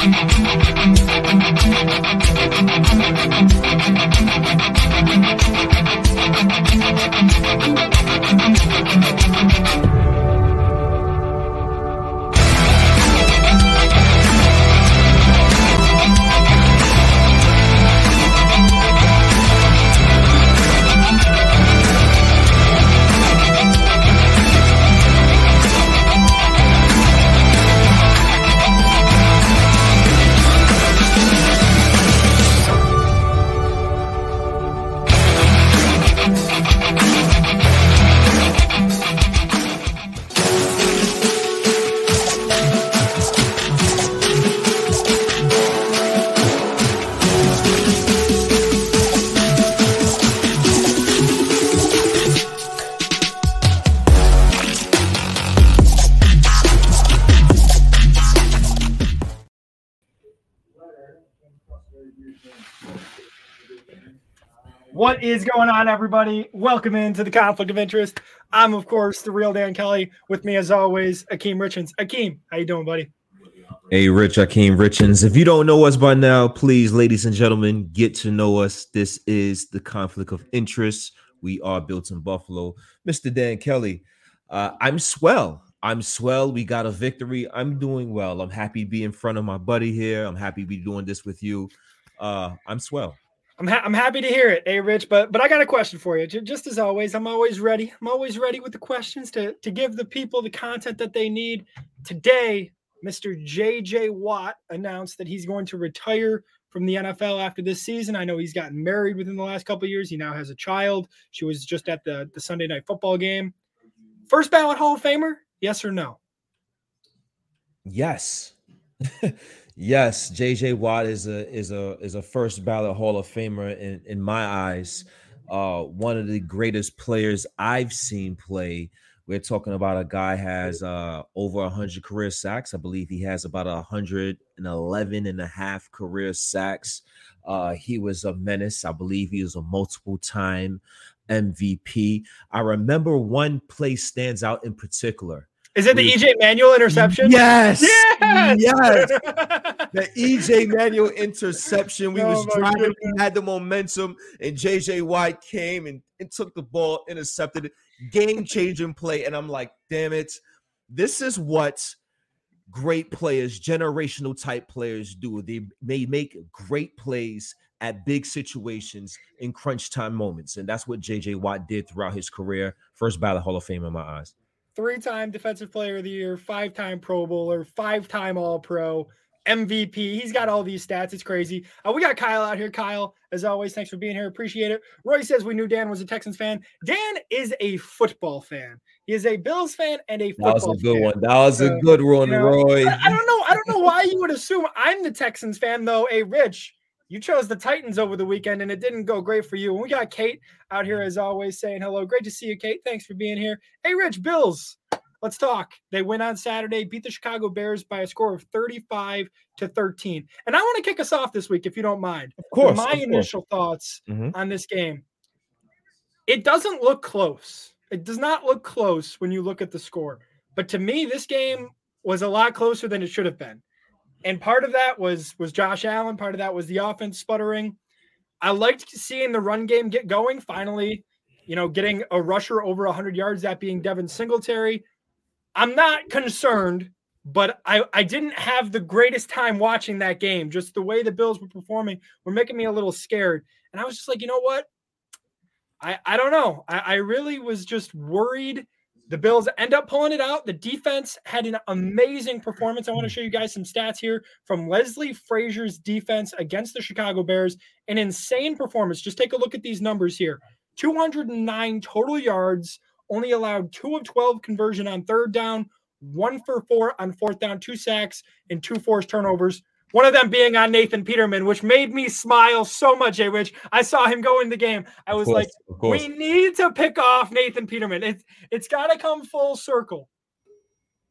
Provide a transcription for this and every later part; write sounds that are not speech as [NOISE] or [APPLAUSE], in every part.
Is going on, everybody? Welcome into the conflict of interest. I'm, of course, the real Dan Kelly. With me, as always, Akeem Richens. Akeem, how you doing, buddy? Hey, Rich Akeem Richens. If you don't know us by now, please, ladies and gentlemen, get to know us. This is the conflict of interest. We are built in Buffalo. Mr. Dan Kelly, uh, I'm swell. I'm swell. We got a victory. I'm doing well. I'm happy to be in front of my buddy here. I'm happy to be doing this with you. Uh, I'm swell. I'm ha- I'm happy to hear it, hey Rich. But but I got a question for you. Just as always, I'm always ready. I'm always ready with the questions to to give the people the content that they need. Today, Mr. JJ Watt announced that he's going to retire from the NFL after this season. I know he's gotten married within the last couple years. He now has a child. She was just at the the Sunday night football game. First ballot Hall of Famer? Yes or no? Yes. [LAUGHS] yes, JJ Watt is a is a is a first ballot Hall of Famer in, in my eyes. Uh one of the greatest players I've seen play. We're talking about a guy has uh over 100 career sacks. I believe he has about 111 and a half career sacks. Uh he was a menace. I believe he was a multiple time MVP. I remember one play stands out in particular. Is it the EJ Manuel interception? Yes. Yes. Yes. [LAUGHS] the EJ Manuel interception. We Oh was driving, we had the momentum, and JJ Watt came and, and took the ball, intercepted it, game changing play. And I'm like, damn it, this is what great players, generational type players do. They may make great plays at big situations in crunch time moments. And that's what JJ Watt did throughout his career. First ballot Hall of Fame in my eyes. Three-time defensive player of the year, five-time Pro Bowler, five-time All-Pro, MVP. He's got all these stats. It's crazy. Uh, we got Kyle out here. Kyle, as always, thanks for being here. Appreciate it. Roy says we knew Dan was a Texans fan. Dan is a football fan. He is a Bills fan and a football That was a good fan. one. That was a good one, you know, Roy. I, I don't know. I don't know why you would assume I'm the Texans fan, though. Hey, Rich, you chose the Titans over the weekend, and it didn't go great for you. And we got Kate out here as always saying hello. Great to see you, Kate. Thanks for being here. Hey, Rich, Bills. Let's talk. They win on Saturday, beat the Chicago Bears by a score of 35 to 13. And I want to kick us off this week, if you don't mind. Of course. My of course. initial thoughts Mhm. on this game. It doesn't look close. It does not look close when you look at the score. But to me, this game was a lot closer than it should have been. And part of that was was Josh Allen. Part of that was the offense sputtering. I liked seeing the run game get going. Finally, you know, getting a rusher over 100 yards, that being Devin Singletary. I'm not concerned, but I, I didn't have the greatest time watching that game. Just the way the Bills were performing were making me a little scared. And I was just like, you know what? I, I don't know. I, I really was just worried. The Bills end up pulling it out. The defense had an amazing performance. I want to show you guys some stats here from Leslie Frazier's defense against the Chicago Bears. An insane performance. Just take a look at these numbers here 209 total yards, only allowed two of 12 conversion on third down, one for four on fourth down, two sacks, and two forced turnovers. One of them being on Nathan Peterman, which made me smile so much, Jay Rich. I saw him go in the game. I was course, like, we need to pick off Nathan Peterman. It's it's got to come full circle.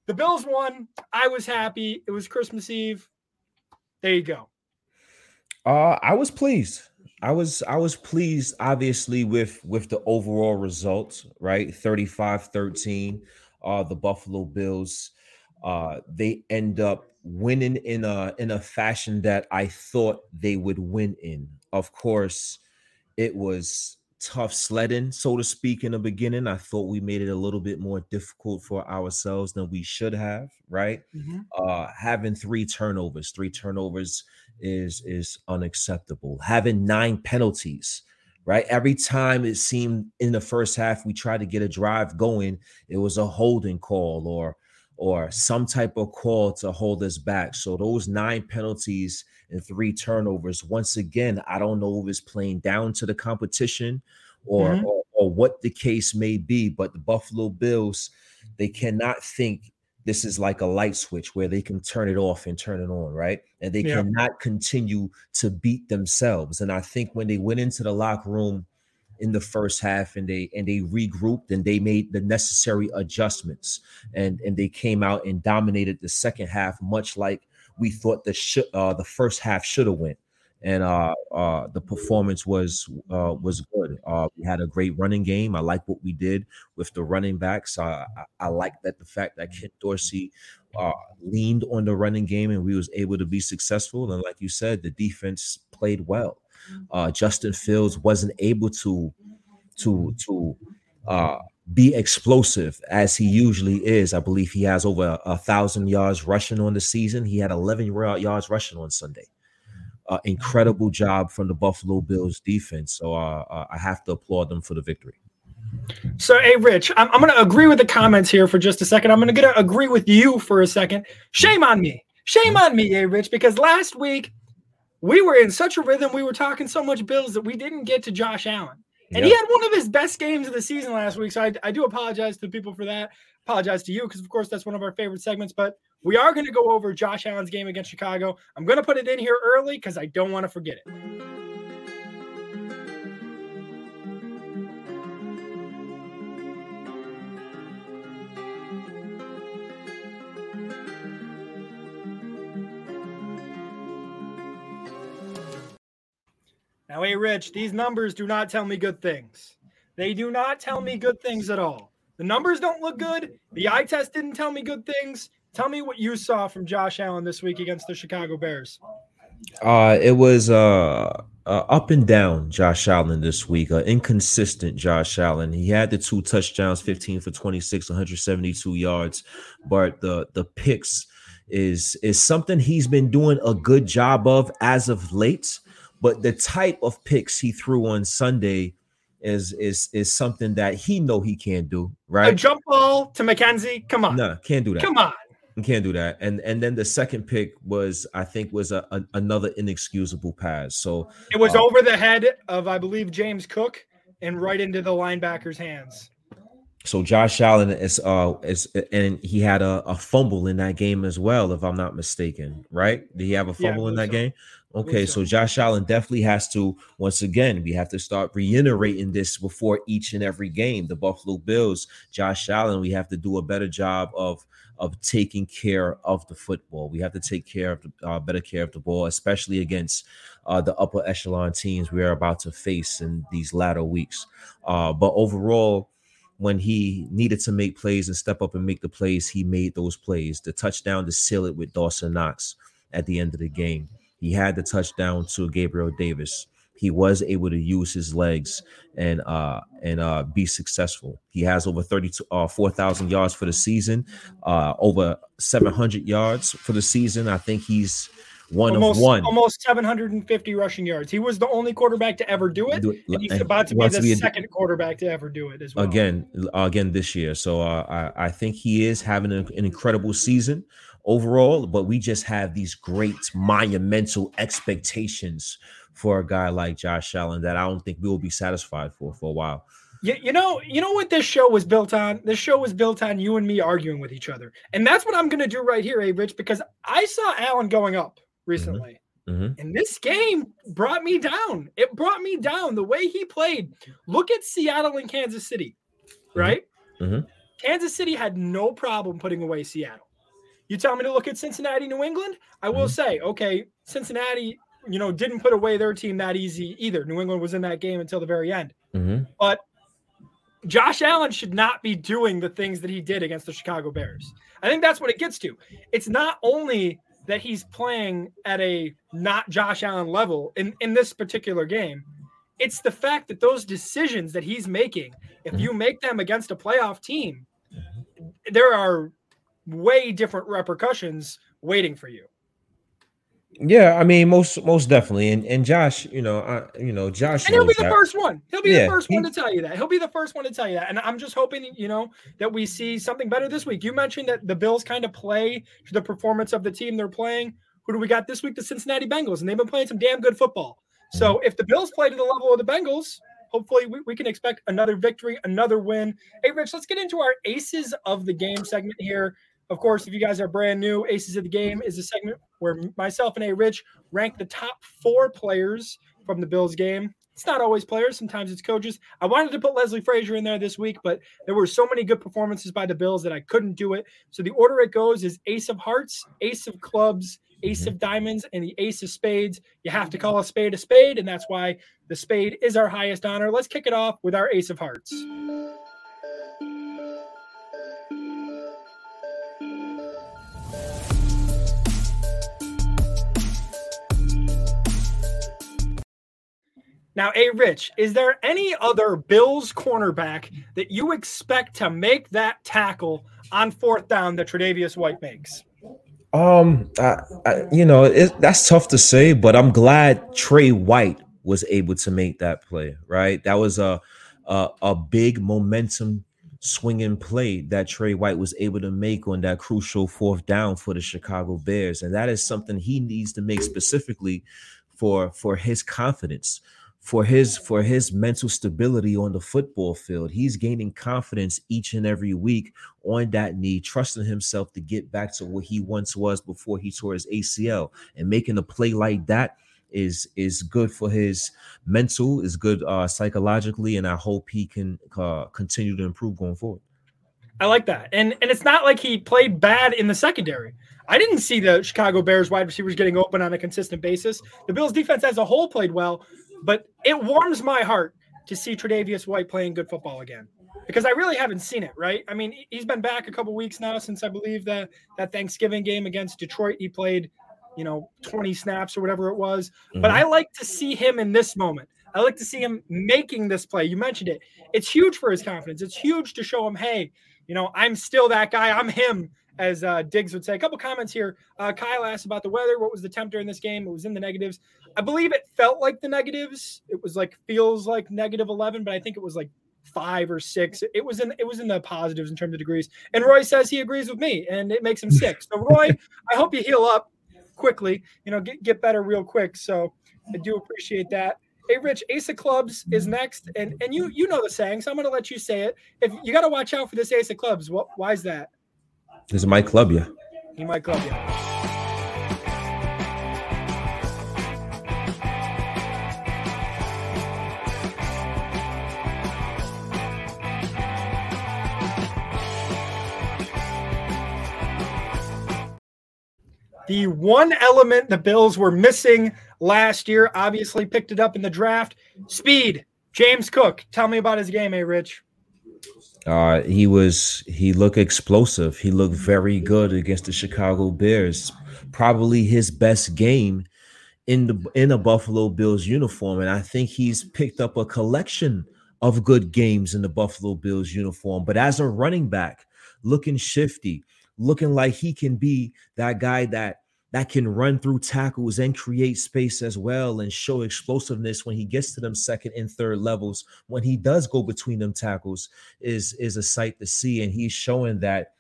The Bills won. I was happy. It was Christmas Eve. There you go. Uh, I was pleased. I was I was pleased obviously with with the overall results, right? 35-13. Uh the Buffalo Bills uh they end up winning in a in a fashion that I thought they would win in. Of course, it was tough sledding, so to speak, in the beginning. I thought we made it a little bit more difficult for ourselves than we should have, right? Mm-hmm. Uh having three turnovers, three turnovers is is unacceptable. Having nine penalties, right? Every time it seemed in the first half we tried to get a drive going, it was a holding call or or some type of call to hold us back. So those nine penalties and three turnovers, once again, I don't know if it's playing down to the competition or, mm-hmm. or, or what the case may be, but the Buffalo Bills, they cannot think this is like a light switch where they can turn it off and turn it on, right? And they yeah. cannot continue to beat themselves. And I think when they went into the locker room in the first half and they and they regrouped and they made the necessary adjustments and and they came out and dominated the second half much like we thought the sh- uh, the first half should have went and uh, uh, the performance was uh, was good. Uh, we had a great running game. I like what we did with the running backs. I, I like that the fact that Ken Dorsey uh, leaned on the running game and we was able to be successful. And like you said, the defense played well. Uh, Justin Fields wasn't able to to to be explosive as he usually is. I believe he has over a, thousand yards rushing on the season. He had 11 yards rushing on Sunday uh, incredible job from the Buffalo Bills defense. So uh, uh, I have to applaud them for the victory. So, hey, Rich, I'm, I'm going to agree with the comments here for just a second. I'm going to agree with you for a second. Shame on me. Shame on me, hey, Rich, because last week we were in such a rhythm. We were talking so much Bills that we didn't get to Josh Allen. And yep. he had one of his best games of the season last week. So I, I do apologize to people for that. Apologize to you because, of course, that's one of our favorite segments. But we are going to go over Josh Allen's game against Chicago. I'm going to put it in here early because I don't want to forget it. Now, hey, Rich, these numbers do not tell me good things. They do not tell me good things at all. The numbers don't look good. The eye test didn't tell me good things. Tell me what you saw from Josh Allen this week against the Chicago Bears. Uh, it was uh, uh, up and down Josh Allen this week. Uh, inconsistent Josh Allen. He had the two touchdowns, 15 for 26, 172 yards, but the the picks is is something he's been doing a good job of as of late. But the type of picks he threw on Sunday is is is something that he know he can't do. Right, a jump ball to McKenzie. Come on, no, can't do that. Come on, can't do that. And and then the second pick was, I think, was a, a another inexcusable pass. So it was uh, over the head of, I believe, James Cook and right into the linebacker's hands. So Josh Allen is uh is and he had a, a fumble in that game as well, if I'm not mistaken, right? Did he have a fumble yeah, in that so. game? Okay, so. so Josh Allen definitely has to once again we have to start reiterating this before each and every game. The Buffalo Bills, Josh Allen, we have to do a better job of of taking care of the football. We have to take care of the uh, better care of the ball, especially against uh, the upper echelon teams we are about to face in these latter weeks. Uh, but overall, when he needed to make plays and step up and make the plays, he made those plays. The touchdown to seal it with Dawson Knox at the end of the game. He had the touchdown to Gabriel Davis he was able to use his legs and uh and uh be successful. He has over 32 uh 4,000 yards for the season, uh over 700 yards for the season. I think he's one almost, of one. Almost 750 rushing yards. He was the only quarterback to ever do it. Do it. And he's about to be the to be second a, quarterback to ever do it as well. Again, again this year. So uh, I, I think he is having an, an incredible season overall, but we just have these great monumental expectations for a guy like Josh Allen that I don't think we will be satisfied for for a while. You, you know, you know what this show was built on? This show was built on you and me arguing with each other. And that's what I'm going to do right here, A Rich, because I saw Allen going up recently. Mm-hmm. Mm-hmm. And this game brought me down. It brought me down the way he played. Look at Seattle and Kansas City, mm-hmm. right? Mm-hmm. Kansas City had no problem putting away Seattle. You tell me to look at Cincinnati, New England. I will mm-hmm. say, okay, Cincinnati you know, didn't put away their team that easy either. New England was in that game until the very end. Mm-hmm. But Josh Allen should not be doing the things that he did against the Chicago Bears. I think that's what it gets to. It's not only that he's playing at a not Josh Allen level in, in this particular game. It's the fact that those decisions that he's making, if you make them against a playoff team, there are way different repercussions waiting for you. Yeah, I mean, most most definitely, and and Josh, you know, I, you know, Josh, and he'll be the that. first one. He'll be yeah, the first one to tell you that. He'll be the first one to tell you that. And I'm just hoping, you know, that we see something better this week. You mentioned that the Bills kind of play to the performance of the team they're playing. Who do we got this week? The Cincinnati Bengals, and they've been playing some damn good football. So mm-hmm. if the Bills play to the level of the Bengals, hopefully we, we can expect another victory, another win. Hey, Rich, let's get into our aces of the game segment here. Of course, if you guys are brand new, Aces of the Game is a segment where myself and A Rich rank the top four players from the Bills game. It's not always players, sometimes it's coaches. I wanted to put Leslie Frazier in there this week, but there were so many good performances by the Bills that I couldn't do it. So the order it goes is Ace of Hearts, Ace of Clubs, Ace mm-hmm. of Diamonds, and the Ace of Spades. You have to call a spade a spade, and that's why the spade is our highest honor. Let's kick it off with our Ace of Hearts. Now, A Rich, is there any other Bills cornerback that you expect to make that tackle on fourth down that Tre'Davious White makes? Um, I, I, you know, it, that's tough to say, but I'm glad Tre White was able to make that play. Right, that was a a, a big momentum swinging play that Tre White was able to make on that crucial fourth down for the Chicago Bears, and that is something he needs to make specifically for for his confidence for his for his mental stability on the football field. He's gaining confidence each and every week on that knee, trusting himself to get back to what he once was before he tore his ACL. And making a play like that is is good for his mental, is good uh, psychologically, and I hope he can uh, continue to improve going forward. I like that, and and it's not like he played bad in the secondary. I didn't see the Chicago Bears wide receivers getting open on a consistent basis. The Bills defense as a whole played well, but it warms my heart to see Tre'Davious White playing good football again because I really haven't seen it. Right? I mean, he's been back a couple weeks now since I believe that that Thanksgiving game against Detroit. He played, you know, 20 snaps or whatever it was. Mm-hmm. But I like to see him in this moment. I like to see him making this play. You mentioned it. It's huge for his confidence. It's huge to show him, hey, you know, I'm still that guy. I'm him as uh, Diggs would say. A couple comments here. Uh, Kyle asked about the weather. What was the temperature in this game? It was in the negatives. I believe it felt like the negatives. It was like feels like negative 11, but I think it was like five or six. It was in it was in the positives in terms of degrees. And Roy says he agrees with me, and it makes him sick. So Roy, I hope you heal up quickly. You know, get get better real quick. So I do appreciate that. Hey, Rich, Ace of Clubs is next, and and you you know the saying, so I'm going to let you say it. If you got to watch out for this Ace of Clubs, what? Why is that? This is my club yeah. He might club you. The one element the Bills were missing last year, obviously picked it up in the draft. Speed. James Cook. Tell me about his game, eh, Rich? Uh, he was he looked explosive. He looked very good against the Chicago Bears. Probably his best game in the in a Buffalo Bills uniform, and I think he's picked up a collection of good games in the Buffalo Bills uniform. But as a running back, looking shifty, looking like he can be that guy that that can run through tackles and create space as well and show explosiveness when he gets to them second and third levels. When he does go between them tackles is is a sight to see. And he's showing that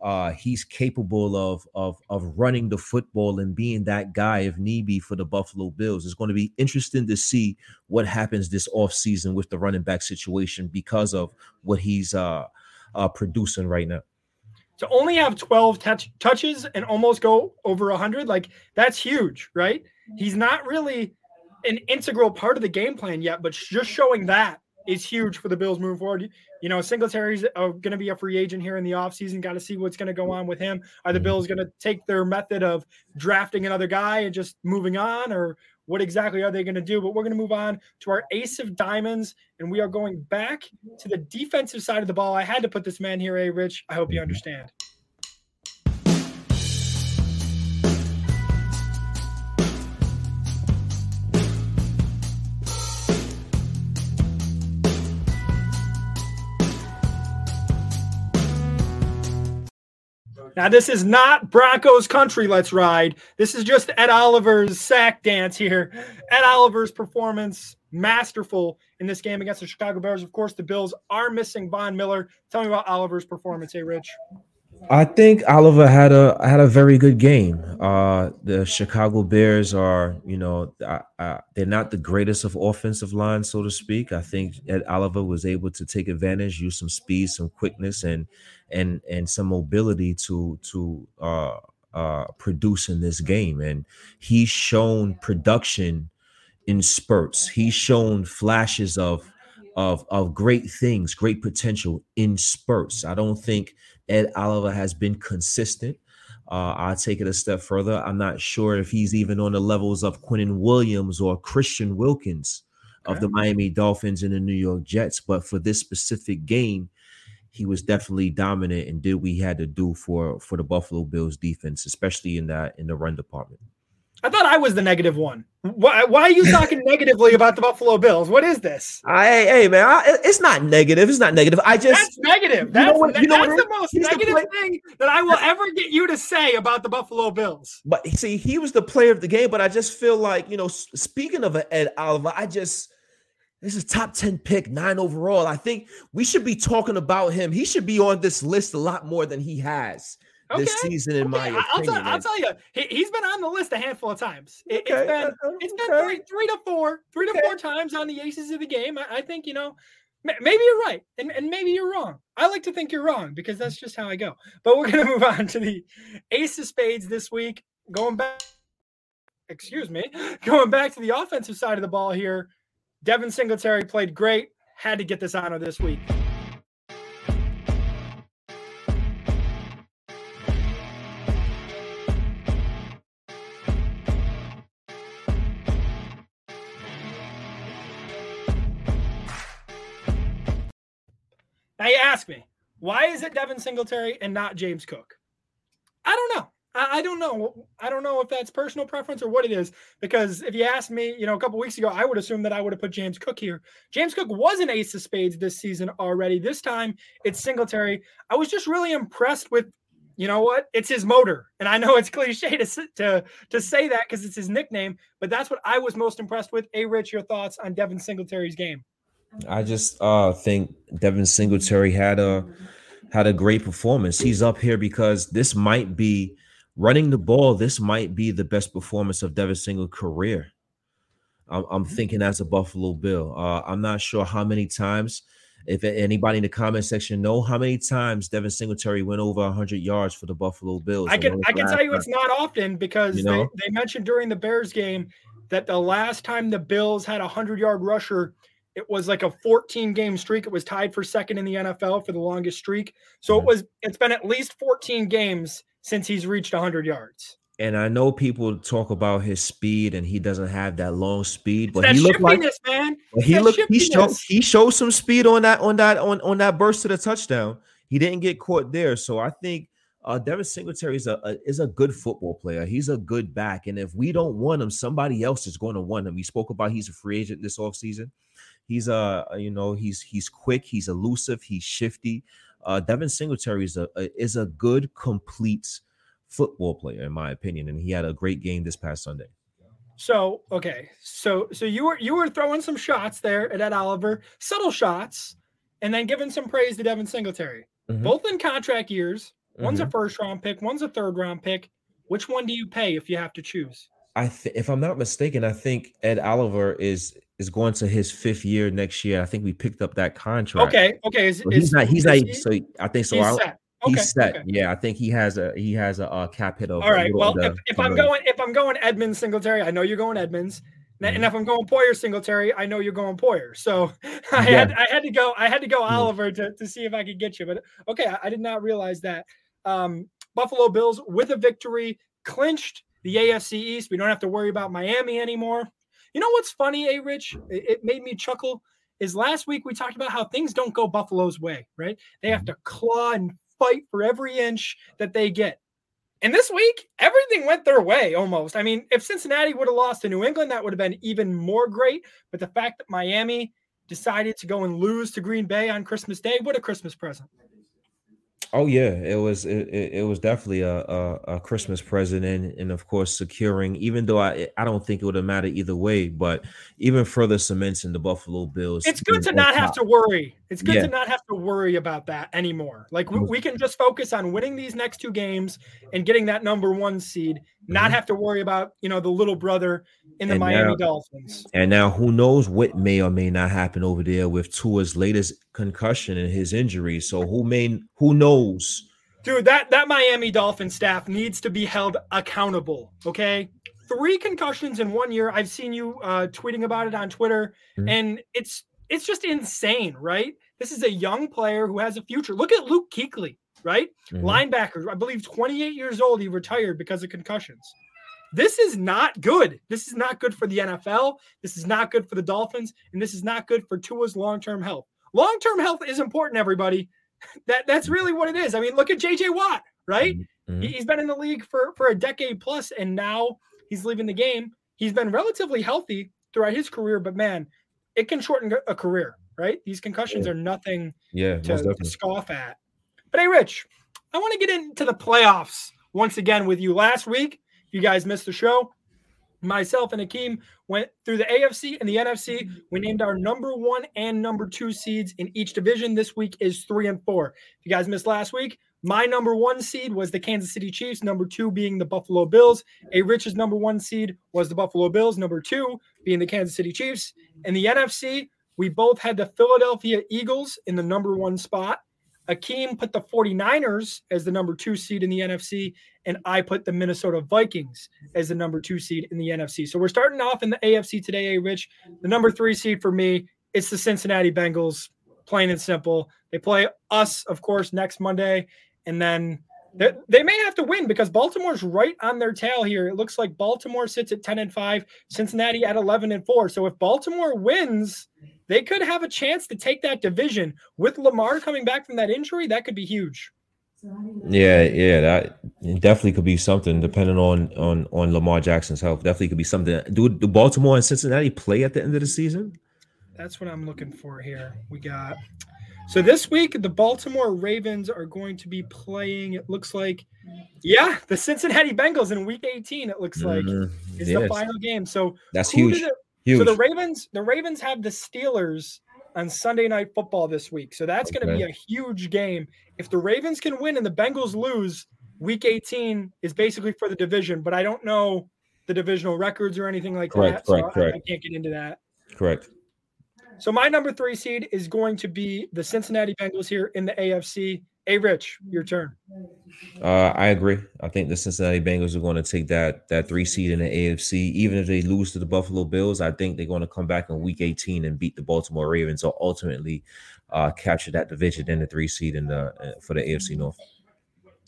uh he's capable of of of running the football and being that guy if need be for the Buffalo Bills. It's going to be interesting to see what happens this offseason with the running back situation because of what he's uh uh producing right now to only have 12 touch, touches and almost go over 100 like that's huge right? He's not really an integral part of the game plan yet but just showing that is huge for the bills moving forward. You know singletary's uh, going to be a free agent here in the offseason got to see what's going to go on with him. Are the mm-hmm. bills going to take their method of drafting another guy and just moving on or what exactly are they going to do? But we're going to move on to our ace of diamonds, and we are going back to the defensive side of the ball. I had to put this man here, A Rich. I hope you mm-hmm. understand. Now, this is not Broncos country, let's ride. This is just Ed Oliver's sack dance here. Ed Oliver's performance, masterful in this game against the Chicago Bears. Of course, the Bills are missing Von Miller. Tell me about Oliver's performance, hey, Rich. I think Oliver had a had a very good game. Uh, the Chicago Bears are, you know, uh, uh, they're not the greatest of offensive line, so to speak. I think Ed Oliver was able to take advantage, use some speed, some quickness, and and and some mobility to to uh, uh, produce in this game. And he's shown production in spurts. He's shown flashes of of of great things, great potential in spurts. I don't think Ed Oliver has been consistent. Uh, I'll take it a step further. I'm not sure if he's even on the levels of Quinnen Williams or Christian Wilkins okay. of the Miami Dolphins and the New York Jets. But for this specific game, he was definitely dominant and did what he had to do for for the Buffalo Bills defense, especially in that in the run department. I thought I was the negative one. Why, why are you talking negatively about the Buffalo Bills? What is this? I, hey, hey, man, I, it's not negative. It's not negative. I just that's negative. That's, you know what, you know that's the most negative the thing that I will ever get you to say about the Buffalo Bills. But see, he was the player of the game. But I just feel like you know, speaking of Ed Oliver, I just this is top 10 pick, nine overall. I think we should be talking about him. He should be on this list a lot more than he has okay. this season, in okay. my opinion. I'll, tell, I'll tell you, he, has been on the list a handful of times. It, has been it's been three, three to four, three to four times on the aces of the game. I, I think you know maybe you're right and, and maybe you're wrong i like to think you're wrong because that's just how i go but we're going [LAUGHS] to move on to the ace of spades this week going back excuse me [GASPS] going back to the offensive side of the ball here devin singletary played great had to get this honor this week why is it Devin Singletary and not James Cook? I don't know. I, don't know. I don't know if that's personal preference or what it is. Because if you asked me, you know, a couple weeks ago, I would assume that I would have put James Cook here. James Cook was an ace of spades this season already. This time it's Singletary. I was just really impressed with, you know what? It's his motor, and I know it's cliche to to to say that because it's his nickname, but that's what I was most impressed with. A Rich, your thoughts on Devin Singletary's game? I just uh think Devin Singletary had a had a great performance. He's up here because this might be running the ball. This might be the best performance of Devin Singletary career. I'm, I'm mm-hmm. thinking as a Buffalo Bill. Uh, I'm not sure how many times. If anybody in the comment section know how many times Devin Singletary went over 100 yards for the Buffalo Bills, I can I can tell you it's not often because you know? they, they mentioned during the Bears game that the last time the Bills had a 100 yard rusher it was like a 14 game streak. It was tied for second in the NFL for the longest streak. So it was it's been at least 14 games since he's reached 100 yards. And I know people talk about his speed, and he doesn't have that long speed, but he looked like man. he looked he showed he showed some speed on that on that on, on that burst to the touchdown. He didn't get caught there, so I think uh, Devin Singletary is a, a, is a good football player. He's a good back, and if we don't want him, somebody else is going to want him. We spoke about he's a free agent this offseason. He's a uh, you know he's he's quick, he's elusive, he's shifty. Uh, Devin Singletary is a, a is a good complete football player in my opinion, and he had a great game this past Sunday. So okay, so so you were you were throwing some shots there at Ed Oliver, subtle shots, and then giving some praise to Devin Singletary, mm-hmm. both in contract years. One's mm-hmm. a first round pick, one's a third round pick. Which one do you pay if you have to choose? I th- if I'm not mistaken, I think Ed Oliver is is going to his fifth year next year. I think we picked up that contract. Okay, okay. Is, so he's is, not. He's not. He? So I think so. He's set. Okay, he's set. Okay. Yeah, I think he has a he has a, a cap hit of. All right. Well, if, if I'm going if I'm going Edmunds Singletary, I know you're going Edmunds. Mm-hmm. And if I'm going Poyer Singletary, I know you're going Poyer. So [LAUGHS] I yeah. had I had to go I had to go Oliver to, to see if I could get you. But okay, I, I did not realize that. Um, Buffalo Bills with a victory clinched the AFC East. We don't have to worry about Miami anymore. You know what's funny, A Rich? It made me chuckle. Is last week we talked about how things don't go Buffalo's way, right? They have mm-hmm. to claw and fight for every inch that they get. And this week, everything went their way almost. I mean, if Cincinnati would have lost to New England, that would have been even more great. But the fact that Miami decided to go and lose to Green Bay on Christmas Day, what a Christmas present. Oh yeah, it was it, it was definitely a, a, a Christmas present and and of course securing. Even though I I don't think it would have mattered either way, but even further cements in the Buffalo Bills. It's good to not top. have to worry. It's good yeah. to not have to worry about that anymore. Like we, we, can just focus on winning these next two games and getting that number one seed. Not mm-hmm. have to worry about you know the little brother in the and Miami now, Dolphins. And now who knows what may or may not happen over there with Tua's latest concussion and his injury. So who may who knows? Dude, that that Miami Dolphin staff needs to be held accountable. Okay, three concussions in one year. I've seen you uh, tweeting about it on Twitter, mm-hmm. and it's it's just insane, right? This is a young player who has a future. Look at Luke Kuechly, right? Mm-hmm. Linebacker, I believe 28 years old. He retired because of concussions. This is not good. This is not good for the NFL. This is not good for the Dolphins, and this is not good for Tua's long-term health. Long-term health is important, everybody. [LAUGHS] That that's really what it is. I mean, look at JJ Watt, right? Mm-hmm. He's been in the league for for a decade plus, and now he's leaving the game. He's been relatively healthy throughout his career, but man, it can shorten a career, right? These concussions yeah. are nothing yeah, to, to scoff at. But hey, Rich, I want to get into the playoffs once again with you. Last week, you guys missed the show. Myself and Akeem went through the AFC and the NFC. We named our number one and number two seeds in each division. This week is three and four. If you guys missed last week, my number one seed was the Kansas City Chiefs, number two being the Buffalo Bills. A Rich's number one seed was the Buffalo Bills, number two being the Kansas City Chiefs. In the NFC, we both had the Philadelphia Eagles in the number one spot. Akeem put the 49ers as the number two seed in the NFC, and I put the Minnesota Vikings as the number two seed in the NFC. So we're starting off in the AFC today, A Rich. The number three seed for me, it's the Cincinnati Bengals, plain and simple. They play us, of course, next Monday, and then they, they may have to win because Baltimore's right on their tail here. It looks like Baltimore sits at 10 and 5, Cincinnati at 11 and 4. So if Baltimore wins, they could have a chance to take that division. With Lamar coming back from that injury, that could be huge. Yeah, yeah, that definitely could be something depending on on on Lamar Jackson's health. Definitely could be something. Do do Baltimore and Cincinnati play at the end of the season? That's what I'm looking for here. We got so this week the Baltimore Ravens are going to be playing. It looks like, yeah, the Cincinnati Bengals in Week 18. It looks like mm-hmm. is the final game. So that's huge. Huge. So the Ravens, the Ravens have the Steelers on Sunday night football this week. So that's okay. going to be a huge game. If the Ravens can win and the Bengals lose, week 18 is basically for the division, but I don't know the divisional records or anything like correct, that. Correct, so correct. I, I can't get into that. Correct. So my number three seed is going to be the Cincinnati Bengals here in the AFC. Hey, Rich, your turn. Uh, I agree. I think the Cincinnati Bengals are going to take that that three seed in the AFC. Even if they lose to the Buffalo Bills, I think they're going to come back in Week 18 and beat the Baltimore Ravens, or ultimately uh, capture that division in the three seed in the uh, for the AFC North.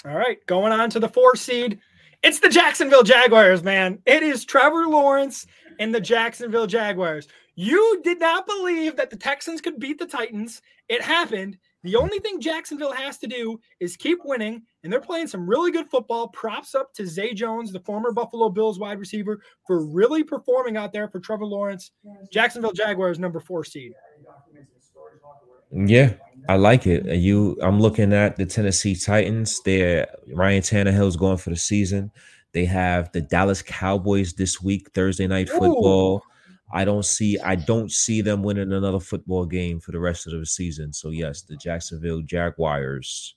All right, going on to the four seed. It's the Jacksonville Jaguars, man. It is Trevor Lawrence and the Jacksonville Jaguars. You did not believe that the Texans could beat the Titans. It happened. The only thing Jacksonville has to do is keep winning, and they're playing some really good football. Props up to Zay Jones, the former Buffalo Bills wide receiver, for really performing out there for Trevor Lawrence. Jacksonville Jaguars, number four seed. Yeah, I like it. You, I'm looking at the Tennessee Titans. They're Ryan Tannehill's going for the season. They have the Dallas Cowboys this week, Thursday night football. Ooh. I don't see I don't see them winning another football game for the rest of the season. So yes, the Jacksonville Jaguars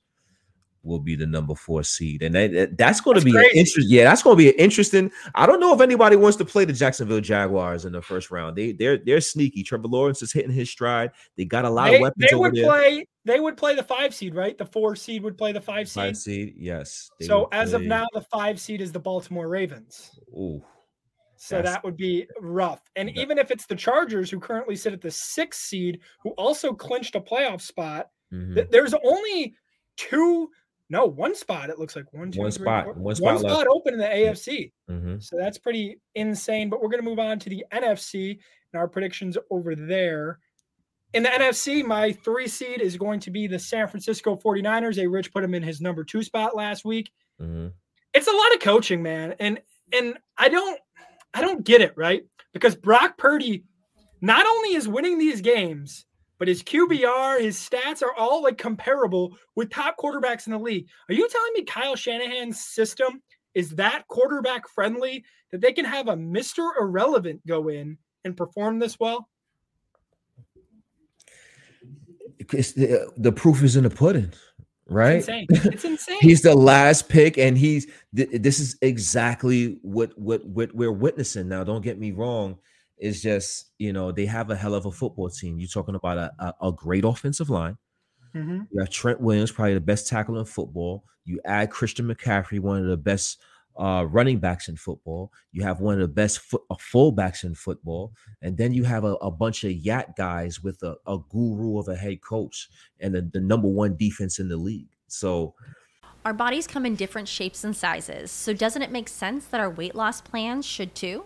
will be the number four seed, and that, that's going to be interesting. Yeah, that's going to be interesting. I don't know if anybody wants to play the Jacksonville Jaguars in the first round. They they're they're sneaky. Trevor Lawrence is hitting his stride. They got a lot they, of weapons. They would there. play. They would play the five seed, right? The four seed would play the five seed. Five seed, yes. So as play. of now, the five seed is the Baltimore Ravens. Ooh. So That's, that would be rough. And that, even if it's the Chargers, who currently sit at the sixth seed, who also clinched a playoff spot, mm-hmm. th- there's only two, no, one spot. It looks like one, two, one three, spot, four, one spot, one spot open in the AFC. Mm-hmm. So that's pretty insane. But we're going to move on to the NFC and our predictions over there. In the NFC, my three seed is going to be the San Francisco 49ers. A Rich put him in his number two spot last week. Mm-hmm. It's a lot of coaching, man. And and I don't I don't get it, right? Because Brock Purdy not only is winning these games, but his QBR, his stats are all like comparable with top quarterbacks in the league. Are you telling me Kyle Shanahan's system is that quarterback friendly that they can have a Mr. Irrelevant go in and perform this well? The, uh, the, proof is in the pudding, right? It's insane. [LAUGHS] It's insane. he's the last pick, and he's this is exactly what what what we're witnessing now. Don't get me wrong. It's just you know they have a hell of a football team. You're talking about a, a, a great offensive line. Mm-hmm. You have Trent Williams, probably the best tackle in football. You add Christian McCaffrey, one of the best uh, running backs in football. You have one of the best foot, uh, fullbacks in football, and then you have a, a bunch of YAC guys with a, a, guru of a head coach and the, the number one defense in the league. So, our bodies come in different shapes and sizes. So, doesn't it make sense that our weight loss plans should too?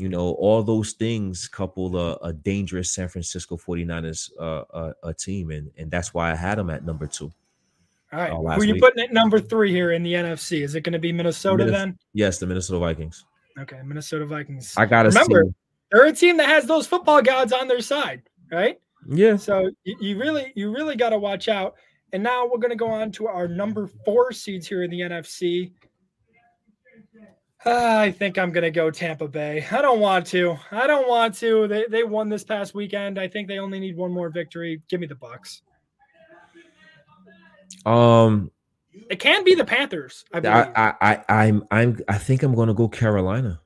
you know all those things couple a, a dangerous san francisco 49ers uh, uh, a team and and that's why i had them at number two all right. uh, who you week. putting at number three here in the nfc is it going to be minnesota then? Yes the minnesota vikings. Okay minnesota vikings. I gotta remember see. they're a team that has those football gods on their side right? Yeah. So you, you really you really got to watch out. And now we're going to go on to our number four seeds here in the nfc I think I'm going to go Tampa Bay. I don't want to. I don't want to. They they won this past weekend. I think they only need one more victory. Give me the Bucks. Um it can be the Panthers. I believe. I I, I am I'm, I'm I think I'm going to go Carolina.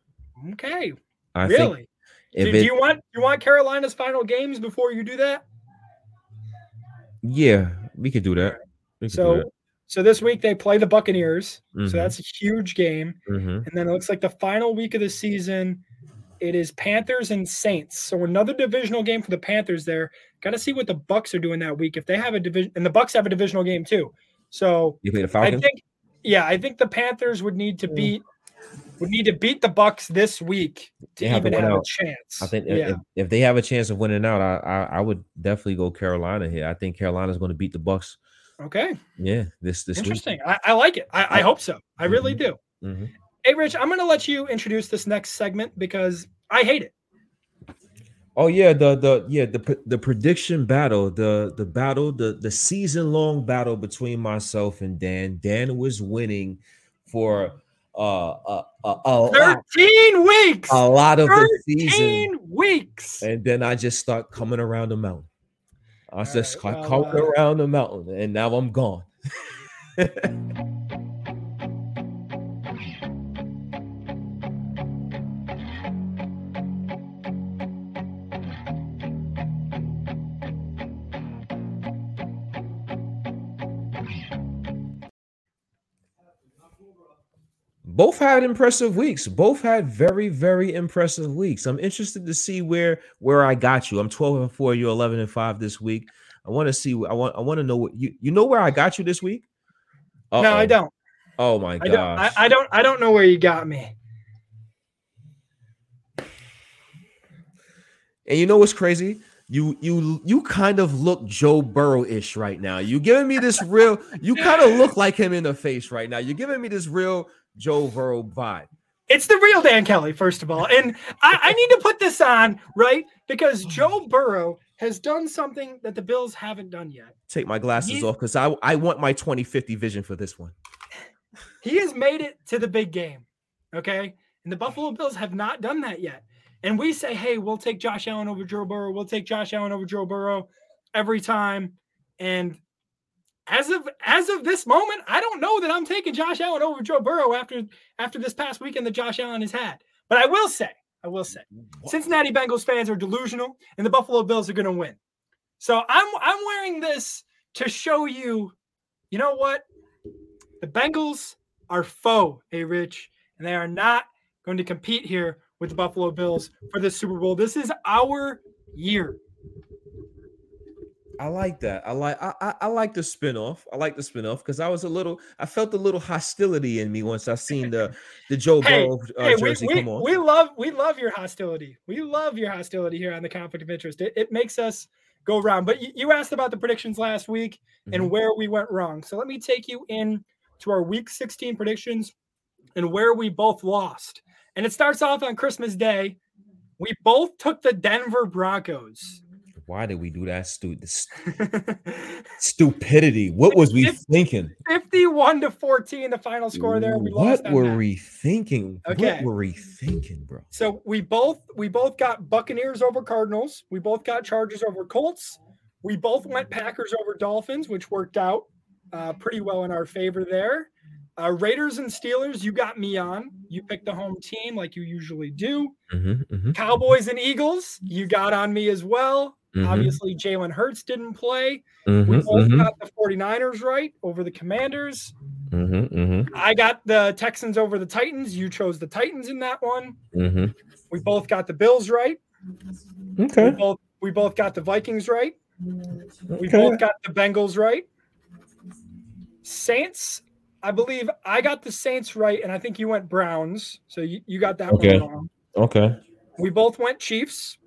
Okay. I really? do, it, do you want you want Carolina's final games before you do that? Yeah, we could do that. Could so do that. So this week they play the Buccaneers. Mm-hmm. So that's a huge game. Mm-hmm. And then it looks like the final week of the season, it is Panthers and Saints. So another divisional game for the Panthers there. Got to see what the Bucks are doing that week. If they have a division, and the Bucks have a divisional game too. So you play the Falcons. I think, yeah, I think the Panthers would need to beat would need to beat the Bucks this week to even have, have a chance. I think yeah. if, if, they have a chance of winning out, I, I, I would definitely go Carolina here. I think Carolina's going to beat the Bucks Okay. Yeah. This this interesting. I, I, like it. I, I, hope so. I really mm-hmm. do. Mm-hmm. Hey, Rich, I'm going to let you introduce this next segment because I hate it. Oh yeah, the the yeah the the prediction battle, the the battle, the the season long battle between myself and Dan. Dan was winning for uh uh, uh a 13 lot, weeks. A lot of the season. weeks. And then I just start coming around the mountain. I was just right, well, uh, around the mountain, and now I'm gone. [LAUGHS] both had impressive weeks. Both had very, very impressive weeks. I'm interested to see where where I got you. I'm 12 and 4, you're 11 and 5 this week. I want to see I want I want to know what you you know where I got you this week? Uh-oh. No, I don't. Oh my god. I, I, I don't I don't know where you got me. And you know what's crazy? you you you kind of look Joe Burrow-ish right now. You giving me this real, you kind of look like him in the face right now. You're giving me this real Joe Burrow vibe. It's the real Dan Kelly, first of all. And I, I need to put this on, right? Because oh. Joe Burrow has done something that the Bills haven't done yet. Take my glasses He's, off because I, I want my 2050 vision for this one. He has made it to the big game. Okay. And the Buffalo Bills have not done that yet. And we say, hey, we'll take Josh Allen over Joe Burrow. We'll take Josh Allen over Joe Burrow every time. And as of as of this moment, I don't know that I'm taking Josh Allen over Joe Burrow after after this past weekend that Josh Allen has had. But I will say, I will say, Cincinnati Bengals fans are delusional, and the Buffalo Bills are going to win. So I'm I'm wearing this to show you, you know what? The Bengals are foe, hey Rich, and they are not going to compete here with the Buffalo Bills for the Super Bowl. This is our year. I like that. I like I, I, I like the spinoff. I like the spinoff because I was a little I felt a little hostility in me once I seen the [LAUGHS] the Joe hey, Burrow uh, hey, jersey we, come on. We love we love your hostility. We love your hostility here on the conflict of interest. It, it makes us go around. But you, you, asked about the predictions last week mm-hmm. and where we went wrong. So let me take you in to our week 16 predictions and where we both lost. And it starts off on Christmas Day. We both took the Denver Broncos. Why did we do that? Stu- [LAUGHS] stupidity. What was we thinking? 51 to 14, the final score there. We what were that. we thinking? Okay. What were we thinking, bro? So we both we both got Buccaneers over Cardinals. We both got Chargers over Colts. We both went Packers over Dolphins, which worked out uh, pretty well in our favor there. Uh, Raiders and Steelers, you got me on. You picked the home team like you usually do. Mm-hmm, mm-hmm. Cowboys and Eagles, you got on me as well. Mm-hmm. Obviously, Jalen Hurts didn't play. Mm-hmm, we both mm-hmm. got the 49ers right over the Commanders. Mm-hmm, mm-hmm. I got the Texans over the Titans. You chose the Titans in that one. Mm-hmm. We both got the Bills right. Okay. We both, we both got the Vikings right. Okay. We both got the Bengals right. Saints, I believe I got the Saints right, and I think you went Browns. So you, you got that okay. one wrong. Okay. We both went Chiefs.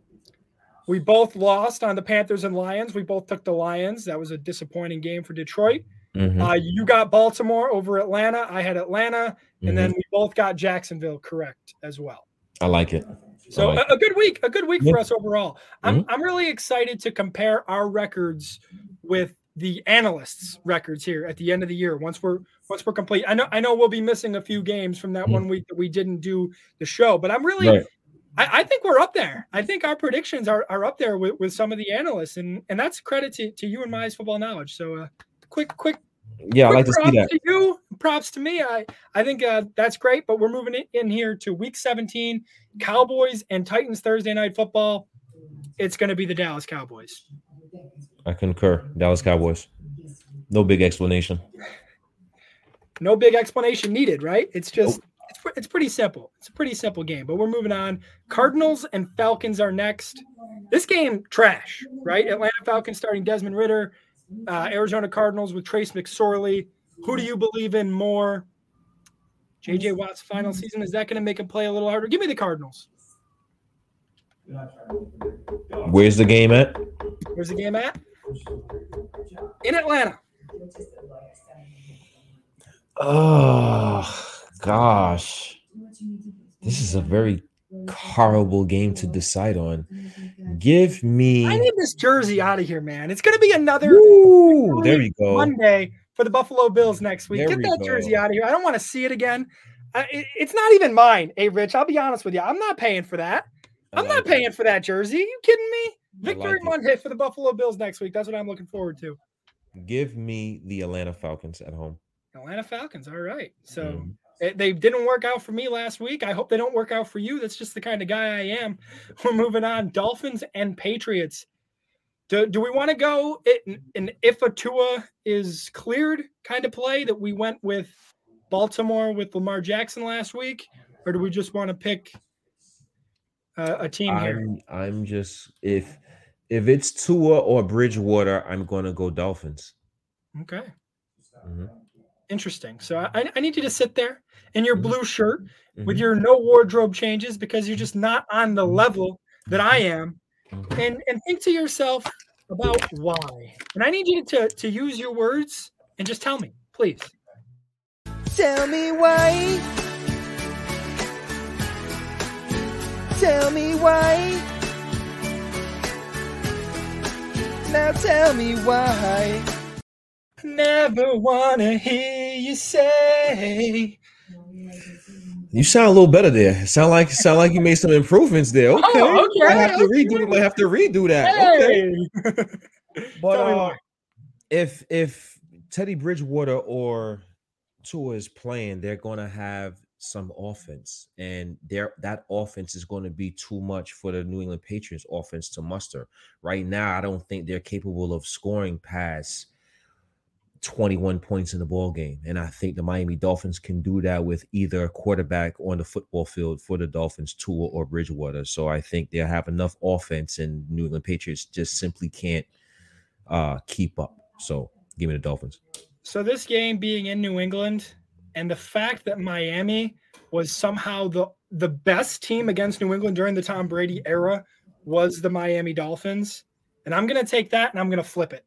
We both lost on the Panthers and Lions. We both took the Lions. That was a disappointing game for Detroit. Mm-hmm. Uh, you got Baltimore over Atlanta. I had Atlanta, and mm-hmm. then we both got Jacksonville correct as well. I like it. So like a, a, good week, a good week yeah. for us overall. I'm mm-hmm. I'm really excited to compare our records with the analysts' records here at the end of the year. Once we're once we're complete, I know I know we'll be missing a few games from that mm-hmm. one week that we didn't do the show, but I'm really right. I, I, think we're up there. I think our predictions are, are up there with, with some of the analysts, and and that's credit to, to you and my football knowledge. So, uh, quick, quick. Yeah, I like to see that. To you, props to me. I I think uh, that's great. But we're moving in here to Week 17, Cowboys and Titans Thursday night football. It's going to be the Dallas Cowboys. I concur. Dallas Cowboys. No big explanation. [LAUGHS] No big explanation needed, right? It's just nope it's, it's pretty simple. It's a pretty simple game, but we're moving on. Cardinals and Falcons are next. This game, trash, right? Atlanta Falcons starting Desmond Ridder, uh, Arizona Cardinals with Trace McSorley. Who do you believe in more? JJ Watt's final season, is that going to make him play a little harder? Give me the Cardinals. Where's the game at? Where's the game at? In Atlanta. Oh gosh, this is a very horrible game to decide on. Give me. I need this jersey out of here, man. It's going to be another. Ooh, there we go. Monday for the Buffalo Bills next week. There Get that go. jersey out of here. I don't want to see it again. Uh, it, it's not even mine. Hey, Rich, I'll be honest with you. I'm not paying for that. I'm like not paying it. for that jersey. Are you kidding me? Victory like Monday for the Buffalo Bills next week. That's what I'm looking forward to. Give me the Atlanta Falcons at home. Atlanta Falcons. All right. So. Mm. It, they didn't work out for me last week. I hope they don't work out for you. That's just the kind of guy I am. [LAUGHS] We're moving on. Dolphins and Patriots. Do, do we want to go in, in if a Tua is cleared kind of play that we went with Baltimore with Lamar Jackson last week, or do we just want to pick uh, a team here? I'm, I'm just if if it's Tua or Bridgewater, I'm going to go Dolphins. Okay. Mm-hmm. Interesting. So I, I need you to sit there in your mm-hmm. blue shirt mm-hmm. with your no wardrobe changes because you're just not on the level that I am. Mm-hmm. And and think to yourself about why. And I need you to, to use your words and just tell me, please. Tell me why. Tell me why. Now tell me why. Never wanna hear you say you sound a little better there. Sound like sound like you made some improvements there. Okay, oh, okay. I have to redo. I have to redo that. Hey. Okay. [LAUGHS] but uh, if if Teddy Bridgewater or Tua is playing, they're going to have some offense, and there that offense is going to be too much for the New England Patriots offense to muster. Right now, I don't think they're capable of scoring past 21 points in the ball game. And I think the Miami Dolphins can do that with either a quarterback on the football field for the Dolphins, Tua or Bridgewater. So I think they'll have enough offense and New England Patriots just simply can't uh keep up. So give me the Dolphins. So this game being in New England and the fact that Miami was somehow the the best team against New England during the Tom Brady era was the Miami Dolphins. And I'm going to take that and I'm going to flip it.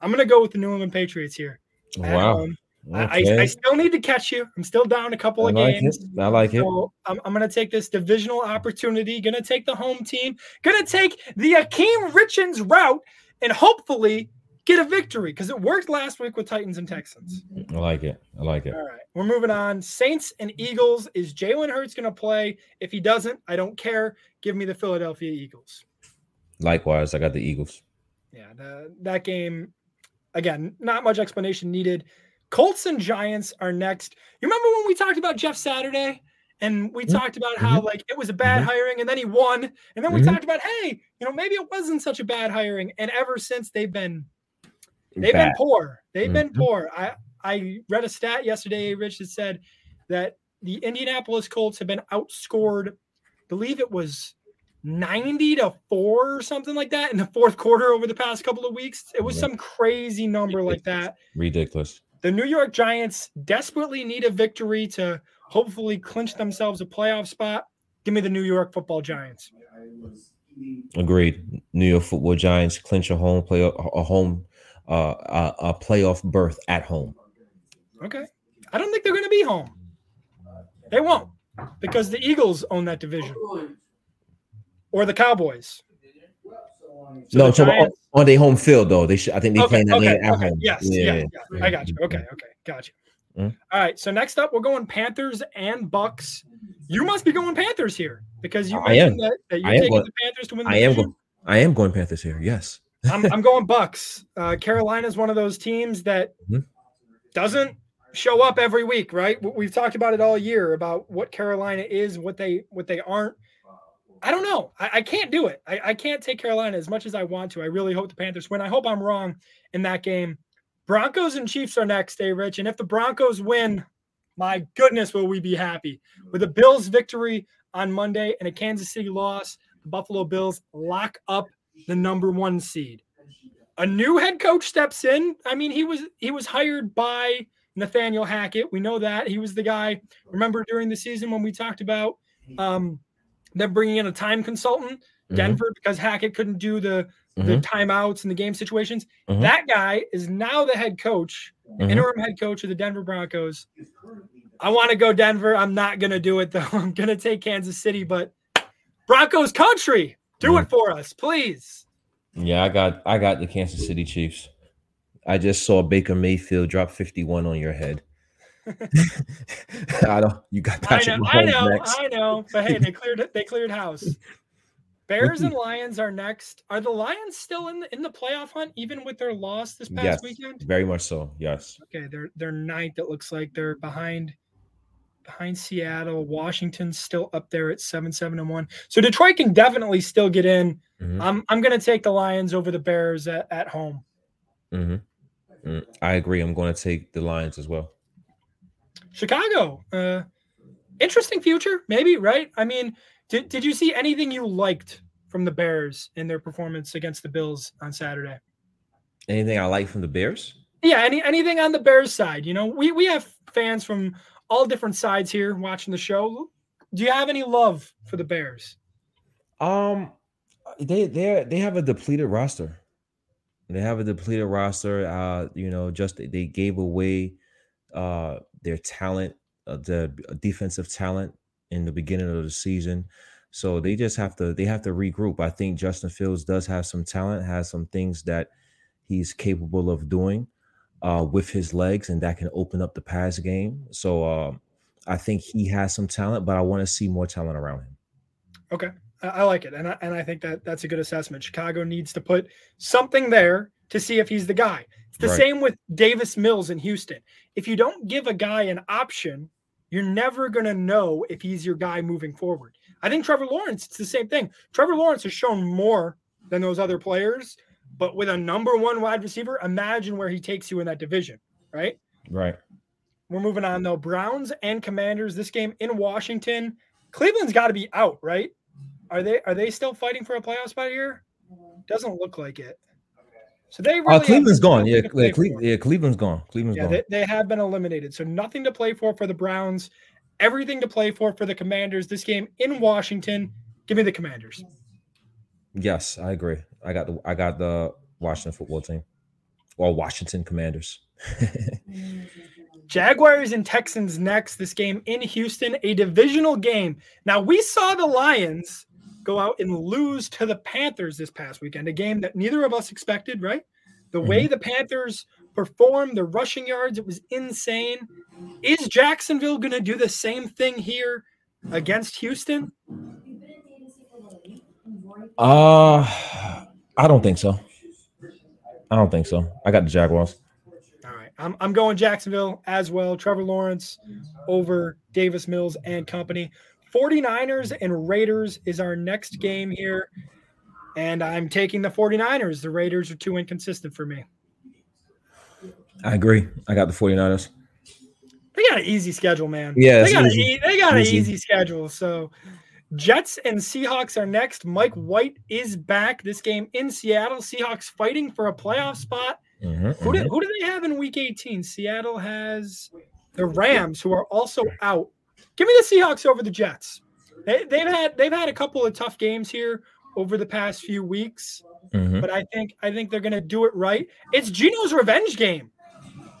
I'm going to go with the New England Patriots here. Wow. I, Okay. I still need to catch you. I'm still down a couple I of like games. it. I like it. I'm, I'm going to take this divisional opportunity. Going to take the home team. Going to take the Akeem Richards route and hopefully get a victory because it worked last week with Titans and Texans. I like it. I like it. All right, we're moving on. Saints and Eagles. Is Jalen Hurts going to play? If he doesn't, I don't care. Give me the Philadelphia Eagles. Likewise, I got the Eagles. Yeah, the, that game, again, not much explanation needed. Colts and Giants are next. You remember when we talked about Jeff Saturday and we Mhm. talked about how like it was a bad Mhm. hiring and then he won and then we Mhm. talked about hey, you know, maybe it wasn't such a bad hiring and ever since they've been they've Bad. been poor. They've been Mhm. poor. I I read a stat yesterday, Rich, that said that the Indianapolis Colts have been outscored, believe it was 90 to 4 or something like that in the fourth quarter over the past couple of weeks. It was some crazy number like that. Ridiculous. The New York Giants desperately need a victory to hopefully clinch themselves a playoff spot. Give me the New York Football Giants. Agreed. New York Football Giants clinch a home play a home uh a, a playoff berth at home. Okay. I don't think they're going to be home. They won't because the Eagles own that division or the Cowboys. So no, the so on, on their home field though. They should I think they okay, playing that okay, game at okay. home. Yes, Yeah. yeah, yeah, I got you. Okay, okay, got you. Mhm. All right, so next up, we're going Panthers and Bucks. You must be going Panthers here because you I am. mentioned that, that you're I am taking going- the Panthers to win the I am division. going I am going Panthers here. Yes. [LAUGHS] I'm, I'm going Bucks. Uh, is one of those teams that Mhm. doesn't show up every week, right? We- We've talked about it all year about what Carolina is, what they what they aren't. I don't know. I, I can't do it. I, I can't take Carolina as much as I want to. I really hope the Panthers win. I hope I'm wrong in that game. Broncos and Chiefs are next, eh, Rich? And if the Broncos win, my goodness, will we be happy with a Bills' victory on Monday and a Kansas City loss? The Buffalo Bills lock up the number one seed. A new head coach steps in. I mean, he was he was hired by Nathaniel Hackett. We know that he was the guy. Remember during the season when we talked about um, them bringing in a time consultant, Mhm, Denver, because Hackett couldn't do the the mhm, timeouts and the game situations. Mhm. That guy is now the head coach, mhm. interim head coach of the Denver Broncos. I want to go Denver. I'm not gonna do it though. [LAUGHS] I'm gonna take Kansas City, but Broncos country, do it for us, please. Yeah, I got I got the Kansas City Chiefs. I just saw Baker Mayfield drop 51 on your head. [LAUGHS] I don't you got I Patrick know, I know, next. I know. But hey, they cleared they cleared house. [LAUGHS] Bears and Lions are next. Are the Lions still in the in the playoff hunt, even with their loss this past Yes, weekend? very much so. Yes. Okay, they're they're ninth. It looks like they're behind behind Seattle. Washington's still up there at seven, seven, and one. So Detroit can definitely still get in. Mhm, I'm I'm gonna take the Lions over the Bears at, at home. mhm. Mm, I agree. I'm going to take the Lions as well. Chicago, uh, interesting future, maybe, right? I mean, did, did you see anything you liked from the Bears in their performance against the Bills on Saturday? Anything I like from the Bears? Yeah, any anything on the Bears side? You know, we we have fans from all different sides here watching the show. Do you have any love for the Bears? Um, they they they have a depleted roster. They have a depleted roster. Uh, you know, just they- they gave away uh their talent, uh, the defensive talent in the beginning of the season. So they just have to they have to regroup. I think Justin Fields does have some talent, has some things that he's capable of doing uh with his legs and that can open up the pass game. So um I think he has some talent, but I want to see more talent around him. Okay, I, I like it, and I, and I think that that's a good assessment. Chicago needs to put something there to see if he's the guy. It's the Right. same with Davis Mills in Houston. If you don't give a guy an option, you're never going to know if he's your guy moving forward. I think Trevor Lawrence, it's the same thing. Trevor Lawrence has shown more than those other players, but with a number one wide receiver, imagine where he takes you in that division, right? Right. We're moving on though. Browns and Commanders. This game in Washington. Cleveland's got to be out, right? Are they are they still fighting for a playoff spot here? Doesn't look like it. So they really Uh, Cleveland's gone. Yeah, yeah, Cle- yeah, Cleveland's gone. Cleveland's Yeah, gone. they, they have been eliminated. So nothing to play for for the Browns. Everything to play for for the Commanders. This game in Washington. Give me the Commanders. yes, I agree. I got the I got the Washington football team. Or Washington Commanders. [LAUGHS] Jaguars and Texans next. This game in Houston, a divisional game. Now we saw the Lions go out and lose to the Panthers this past weekend, a game that neither of us expected, right? The way the Panthers performed, the rushing yards, it was insane. Is Jacksonville going to do the same thing here against Houston? Uh I don't think so. I don't think so. I got the Jaguars. All right. I'm, I'm going Jacksonville as well. Trevor Lawrence over Davis Mills and company. 49ers and Raiders is our next game here. And I'm taking the 49ers. The Raiders are too inconsistent for me. I agree. I got the 49ers. They got an easy schedule, man. Yeah, they got, an easy. e- they got an Easy. schedule. So Jets and Seahawks are next. Mike White is back. This game in Seattle. Seahawks fighting for a playoff spot. Mhm, Who do, mhm. who do they have in week 18? Seattle has the Rams, who are also out. Give me the Seahawks over the Jets. They, they've had they've had a couple of tough games here over the past few weeks, Mhm. but I think I think they're gonna do it right. It's Geno's revenge game.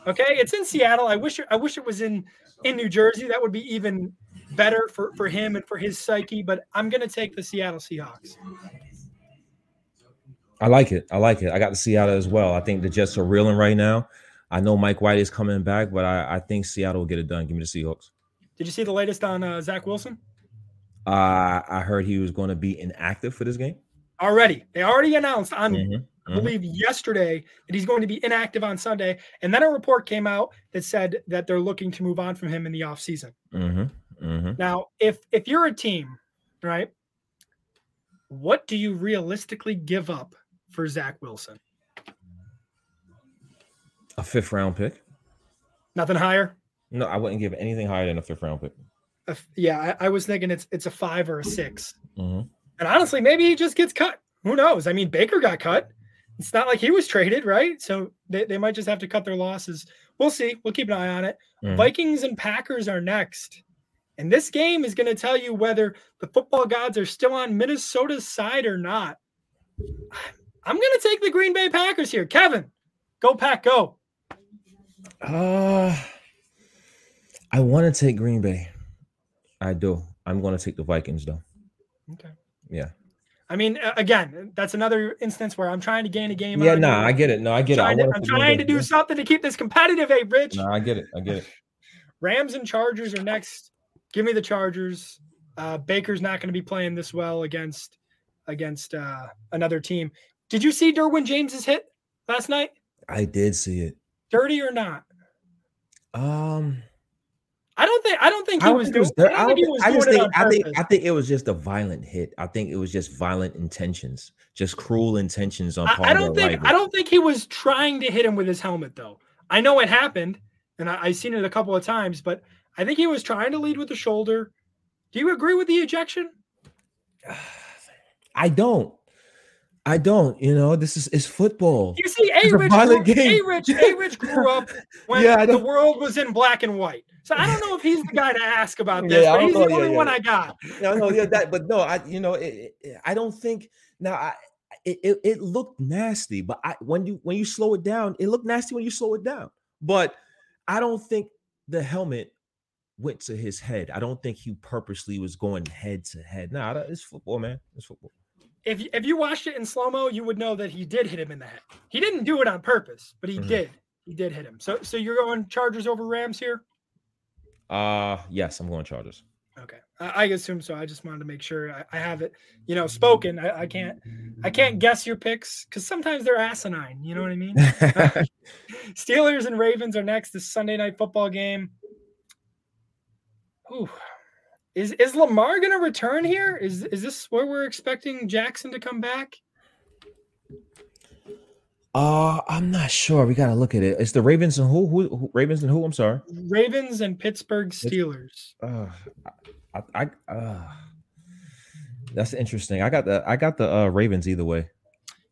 Okay, it's in Seattle. I wish it, I wish it was in in New Jersey. That would be even better for for him and for his psyche. But I'm gonna take the Seattle Seahawks. I like it. I like it. I got the Seattle as well. I think the Jets are reeling right now. I know Mike White is coming back, but I, I think Seattle will get it done. Give me the Seahawks. Did you see the latest on uh, Zach Wilson? Uh, I heard he was going to be inactive for this game. Already, they already announced on Mhm, I mhm. believe yesterday that he's going to be inactive on Sunday. And then a report came out that said that they're looking to move on from him in the offseason. Mhm, mhm. Now, if if you're a team, right, what do you realistically give up for Zach Wilson? A fifth round pick. Nothing higher? No, I wouldn't give anything higher than a fifth round pick. F- yeah, I, I was thinking it's it's a five or a six. Mhm. And honestly, maybe he just gets cut. Who knows? I mean, Baker got cut. It's not like he was traded, right? So they, they might just have to cut their losses. We'll see. We'll keep an eye on it. Mhm. Vikings and Packers are next. And this game is going to tell you whether the football gods are still on Minnesota's side or not. I'm going to take the Green Bay Packers here. Kevin, go pack, go. Uh, I want to take Green Bay. I do. I'm going to take the Vikings though. Okay. Yeah. I mean, again, that's another instance where I'm trying to gain a game. Yeah. no, Nah. I get it. No, I get it. I to- I'm trying to do something to keep this competitive, hey, Rich. No, I get it. I get it. [LAUGHS] Rams and Chargers are next. Give me the Chargers. Uh, Baker's not going to be playing this well against against uh, another team. Did you see Derwin James's hit last night? I did see it. Dirty or not? Um, I don't think I don't think I he don't was was doing. I I, don't was think, I just think I think. I think it was just a violent hit. I think it was just violent intentions, just cruel intentions on part I, I don't think rival. I don't think he was trying to hit him with his helmet though. I know it happened, and I, I've seen it a couple of times, but I think he was trying to lead with the shoulder. Do you agree with the ejection? [SIGHS] I don't. I don't. You know, this is it's football. You see, A Rich, violent grew, game. A Rich, A Rich grew up [LAUGHS] when Yeah, the world was in black and white. So I don't know if he's the guy to ask about [LAUGHS] this, Yeah, but he's the know. Yeah, only yeah, one yeah. I got. no, no, yeah, that, but no, I, you know, it, it- I don't think now. I, it, it, looked nasty, but I when you when you slow it down, it looked nasty when you slow it down. But I don't think the helmet went to his head. I don't think he purposely was going head to head. Nah, it's football, man. It's football. If you- if you watched it in slow mo, you would know that he did hit him in the head. He didn't do it on purpose, but he Mhm. did. He did hit him. So so you're going Chargers over Rams here. Uh yes, I'm going Chargers. Okay, I, I assume so. I just wanted to make sure I, I have it, you know, spoken. I, I can't, I can't guess your picks because sometimes they're asinine. You know what I mean? [LAUGHS] [LAUGHS] Steelers and Ravens are next. This Sunday night football game. Ooh. Is is Lamar going to return here? Is is this where we're expecting Jackson to come back? Uh, I'm not sure. We gotta look at it. It's the Ravens and who? Who? who Ravens and who? I'm sorry. Ravens and Pittsburgh Steelers. Uh, I, I, uh, that's interesting. I got the I got the uh, Ravens either way.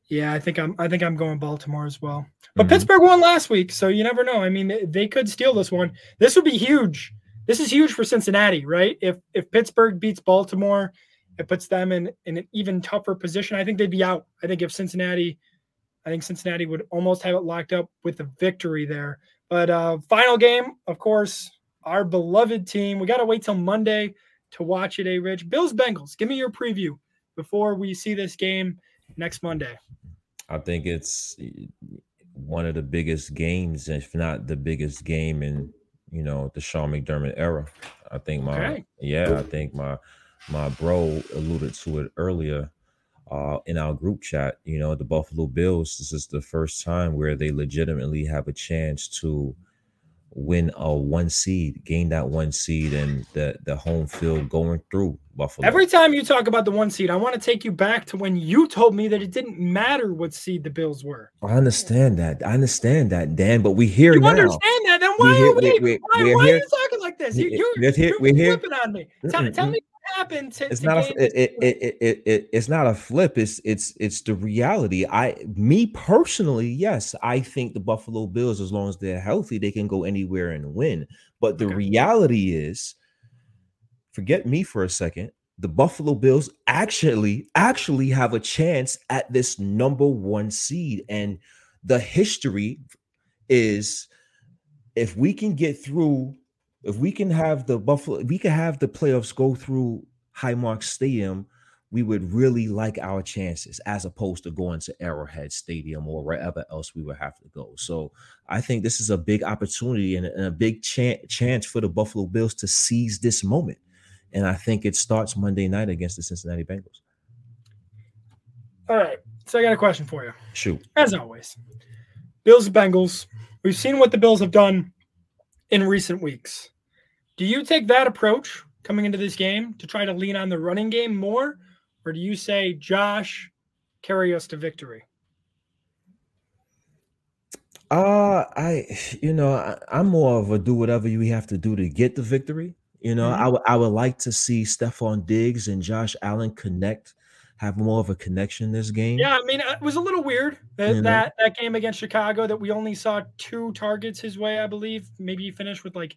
Yeah, I think I'm I think I'm going Baltimore as well. But Mhm. Pittsburgh won last week, so you never know. I mean, they, they could steal this one. This would be huge. This is huge for Cincinnati, right? If if Pittsburgh beats Baltimore, it puts them in in an even tougher position. I think they'd be out. I think if Cincinnati, I think Cincinnati would almost have it locked up with a victory there. But uh final game, of course, our beloved team. We got to wait till Monday to watch it. A Rich Bills Bengals. Give me your preview before we see this game next Monday. I think it's eh, one of the biggest games, if not the biggest game in you know the Sean McDermott era. I think my Okay. yeah, I think my my bro alluded to it earlier uh in our group chat. You know, the Buffalo Bills. This is the first time where they legitimately have a chance to win a one seed, gain that one seed, and the the home field going through Buffalo. Every time you talk about the one seed, I want to take you back to when you told me that it didn't matter what seed the Bills were. I understand that. I understand that, Dan. But we hear You now. understand that? Then why here- are we? we- we- why why are you talking like this? You, we- we're here- you're we're here- flipping on me. Tell, tell me happened to. it's to not a it, it, it, it, it, it's not a flip it's it's it's the reality i me personally yes i think the buffalo bills as long as they're healthy they can go anywhere and win but the Okay. reality is forget me for a second the buffalo bills actually actually have a chance at this number one seed and the history is if we can get through if we can have the Buffalo, we can have the playoffs go through Highmark Stadium, we would really like our chances as opposed to going to Arrowhead Stadium or wherever else we would have to go. So I think this is a big opportunity and, a big chan- chance for the Buffalo Bills to seize this moment. And I think it starts Monday night against the Cincinnati Bengals. All right. So I got a question for you. Shoot. As always, Bills Bengals. We've seen what the Bills have done in recent weeks. Do you take that approach coming into this game to try to lean on the running game more, or do you say, Josh, carry us to victory? Uh, I, you know, I, I'm more of a do whatever you have to do to get the victory. You know, Mhm. I would I would like to see Stefon Diggs and Josh Allen connect, have more of a connection this game. Yeah, I mean, it was a little weird that You know? that, that game against Chicago that we only saw two targets his way, I believe. Maybe he finished with like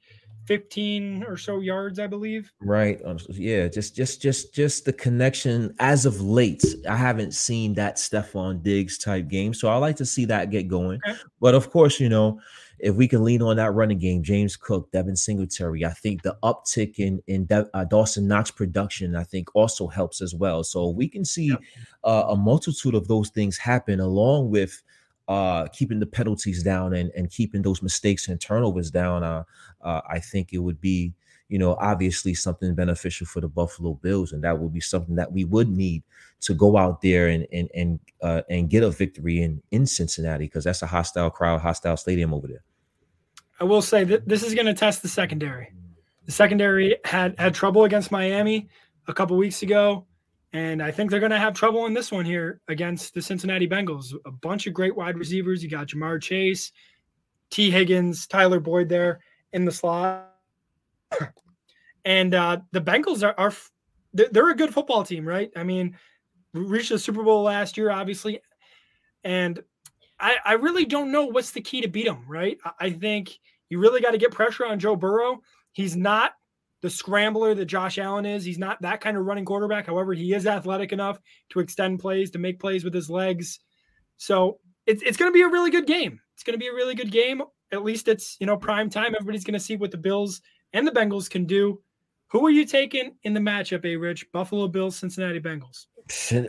15 or so yards, I believe. Right. Um, Yeah, just just just just the connection as of late. I haven't seen that Stefon Diggs type game. So I like to see that get going. Okay. But of course, you know, if we can lean on that running game, James Cook, Devin Singletary, I think the uptick in in De- uh, Dawson Knox production, I think, also helps as well. So we can see Yep. uh, a multitude of those things happen, along with uh, keeping the penalties down and and keeping those mistakes and turnovers down. Uh, uh, I think it would be, you know, obviously something beneficial for the Buffalo Bills, and that would be something that we would need to go out there and and and uh, and get a victory in in Cincinnati because that's a hostile crowd, hostile stadium over there. I will say that this is going to test the secondary. The secondary had had trouble against Miami a couple weeks ago, and I think they're going to have trouble in this one here against the Cincinnati Bengals. A bunch of great wide receivers. You got Ja'Marr Chase, Tee Higgins, Tyler Boyd there in the slot, and uh, the Bengals are, are they're, a good football team, right? I mean, reached the Super Bowl last year, obviously, and I, I really don't know what's the key to beat them, right? I think you really got to get pressure on Joe Burrow. He's not the scrambler that Josh Allen is. He's not that kind of running quarterback. However, he is athletic enough to extend plays, to make plays with his legs. So it's, it's going to be a really good game. It's going to be a really good game. At least it's, you know, prime time. Everybody's going to see what the Bills and the Bengals can do. Who are you taking in the matchup, A Rich? Buffalo Bills, Cincinnati Bengals.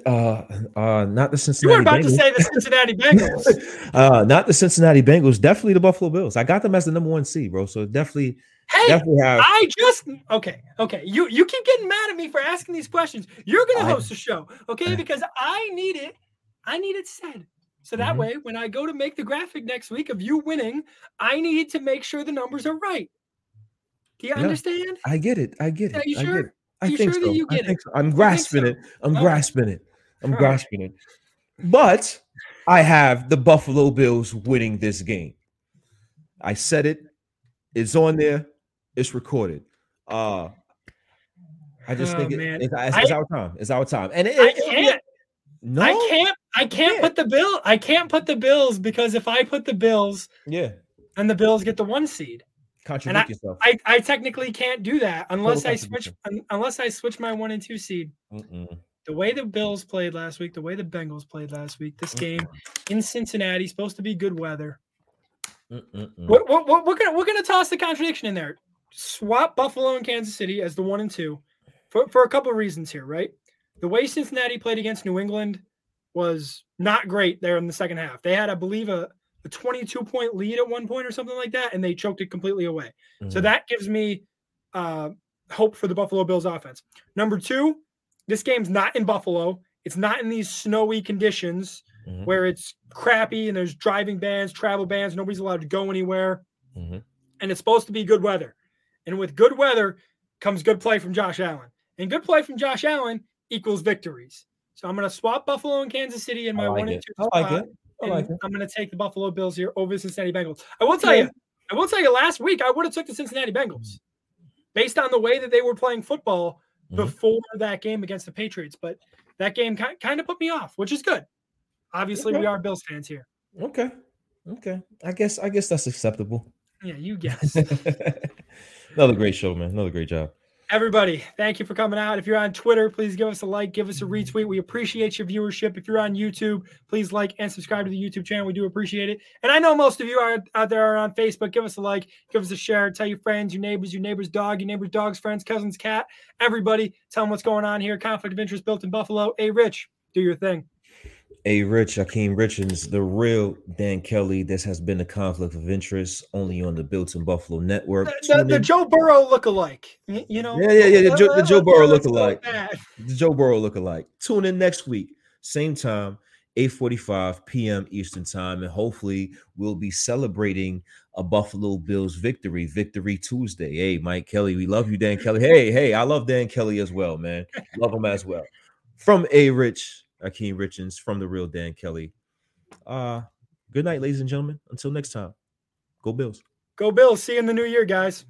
Uh, uh, not the Cincinnati. You were about to Bengals. say the Cincinnati Bengals. [LAUGHS] uh, not the Cincinnati Bengals. Definitely the Buffalo Bills. I got them as the number one seed, bro. So definitely, Hey. I just okay, okay. You you keep getting mad at me for asking these questions. You're gonna I- host a show, okay? I- Because I need it. I need it said. So that Mhm. way, when I go to make the graphic next week of you winning, I need to make sure the numbers are right. Do you Yeah. understand? I get it. I get it. Are you I get sure? it. I you think sure that so. you I get think it? so. I'm grasping so? it. I'm All right. grasping it. I'm All right. grasping it. But I have the Buffalo Bills winning this game. I said it. It's on there. It's recorded. Uh I just Oh, think it- man. it's, it's, I- our time. It's our time. And it, I can't. no, I can't. I can't can't. put the bill. I can't put the Bills because if I put the Bills Yeah, and the Bills get the one seed, contradict yourself. I, I technically can't do that unless I switch un- unless I switch my one and two seed. Mm-mm. The way the Bills played last week, the way the Bengals played last week, this Mm. game in Cincinnati supposed to be good weather. We're, we're, we're gonna we're gonna toss the contradiction in there. Swap Buffalo and Kansas City as the one and two for, for a couple of reasons here, right? The way Cincinnati played against New England was not great there in the second half. They had, I believe, a, a 22 point lead at one point or something like that, and they choked it completely away. So Mhm. that gives me uh, hope for the Buffalo Bills offense. Number two, this game's not in Buffalo. It's not in these snowy conditions Mhm. where it's crappy and there's driving bans, travel bans, nobody's allowed to go anywhere, Mhm. and it's supposed to be good weather. And with good weather comes good play from Josh Allen. And good play from Josh Allen equals victories. So I'm going to swap Buffalo and Kansas City in my like one and it. two I like spot, it. I like and it. I'm going to take the Buffalo Bills here over the Cincinnati Bengals. I will tell Yeah. you, I will tell you, last week I would have took the Cincinnati Bengals based on the way that they were playing football Mhm. before that game against the Patriots. But that game ki- kind of put me off, which is good. Obviously, we are Bills fans here. Okay. Okay. I guess I guess that's acceptable. Yeah, you guess. [LAUGHS] Another great show, man. Another great job. Everybody, thank you for coming out. If you're on Twitter, please give us a like, give us a retweet. We appreciate your viewership. If you're on YouTube, please like and subscribe to the YouTube channel. We do appreciate it. And I know most of you are out there are on Facebook. Give us a like, give us a share, tell your friends, your neighbors, your neighbor's dog, your neighbor's dog's friends, cousins, cat, everybody. Tell them what's going on here. Conflict of interest built in Buffalo. Hey, Rich, do your thing. A Rich, Akeem Richards, the real Dan Kelly. This has been a conflict of interest only on the Built in Buffalo Network. The, the, the Joe Burrow lookalike. You know? Yeah, yeah, yeah, the Joe- the Joe Burrow Let's go with lookalike. the Joe Burrow lookalike. Tune in next week, same time, 8:45 p.m. Eastern time, and hopefully we'll be celebrating a Buffalo Bills victory, Victory Tuesday. Hey, Mike Kelly, we love you, Dan Kelly. Hey, hey, I love Dan Kelly as well, man. Love him as well. From A Rich, Akeem Richards, from the real Dan Kelly. Uh, good night, ladies and gentlemen. Until next time, go Bills. Go Bills. See you in the new year, guys.